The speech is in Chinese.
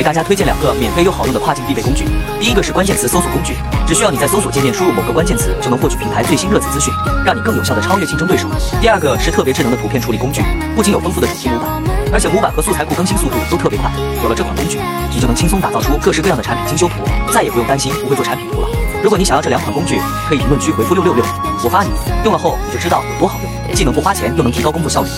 给大家推荐两个免费又好用的跨境必备工具。第一个是关键词搜索工具只需要你在搜索界面输入某个关键词就能获取平台最新热词资讯让你更有效的超越竞争对手。第二个是特别智能的图片处理工具不仅有丰富的主题模板而且模板和素材库更新速度都特别快有了这款工具你就能轻松打造出各式各样的产品精修图再也不用担心不会做产品图了。如果你想要这两款工具可以评论区回复六六六我发你用了后你就知道有多好用既能不花钱又能提高工作效率。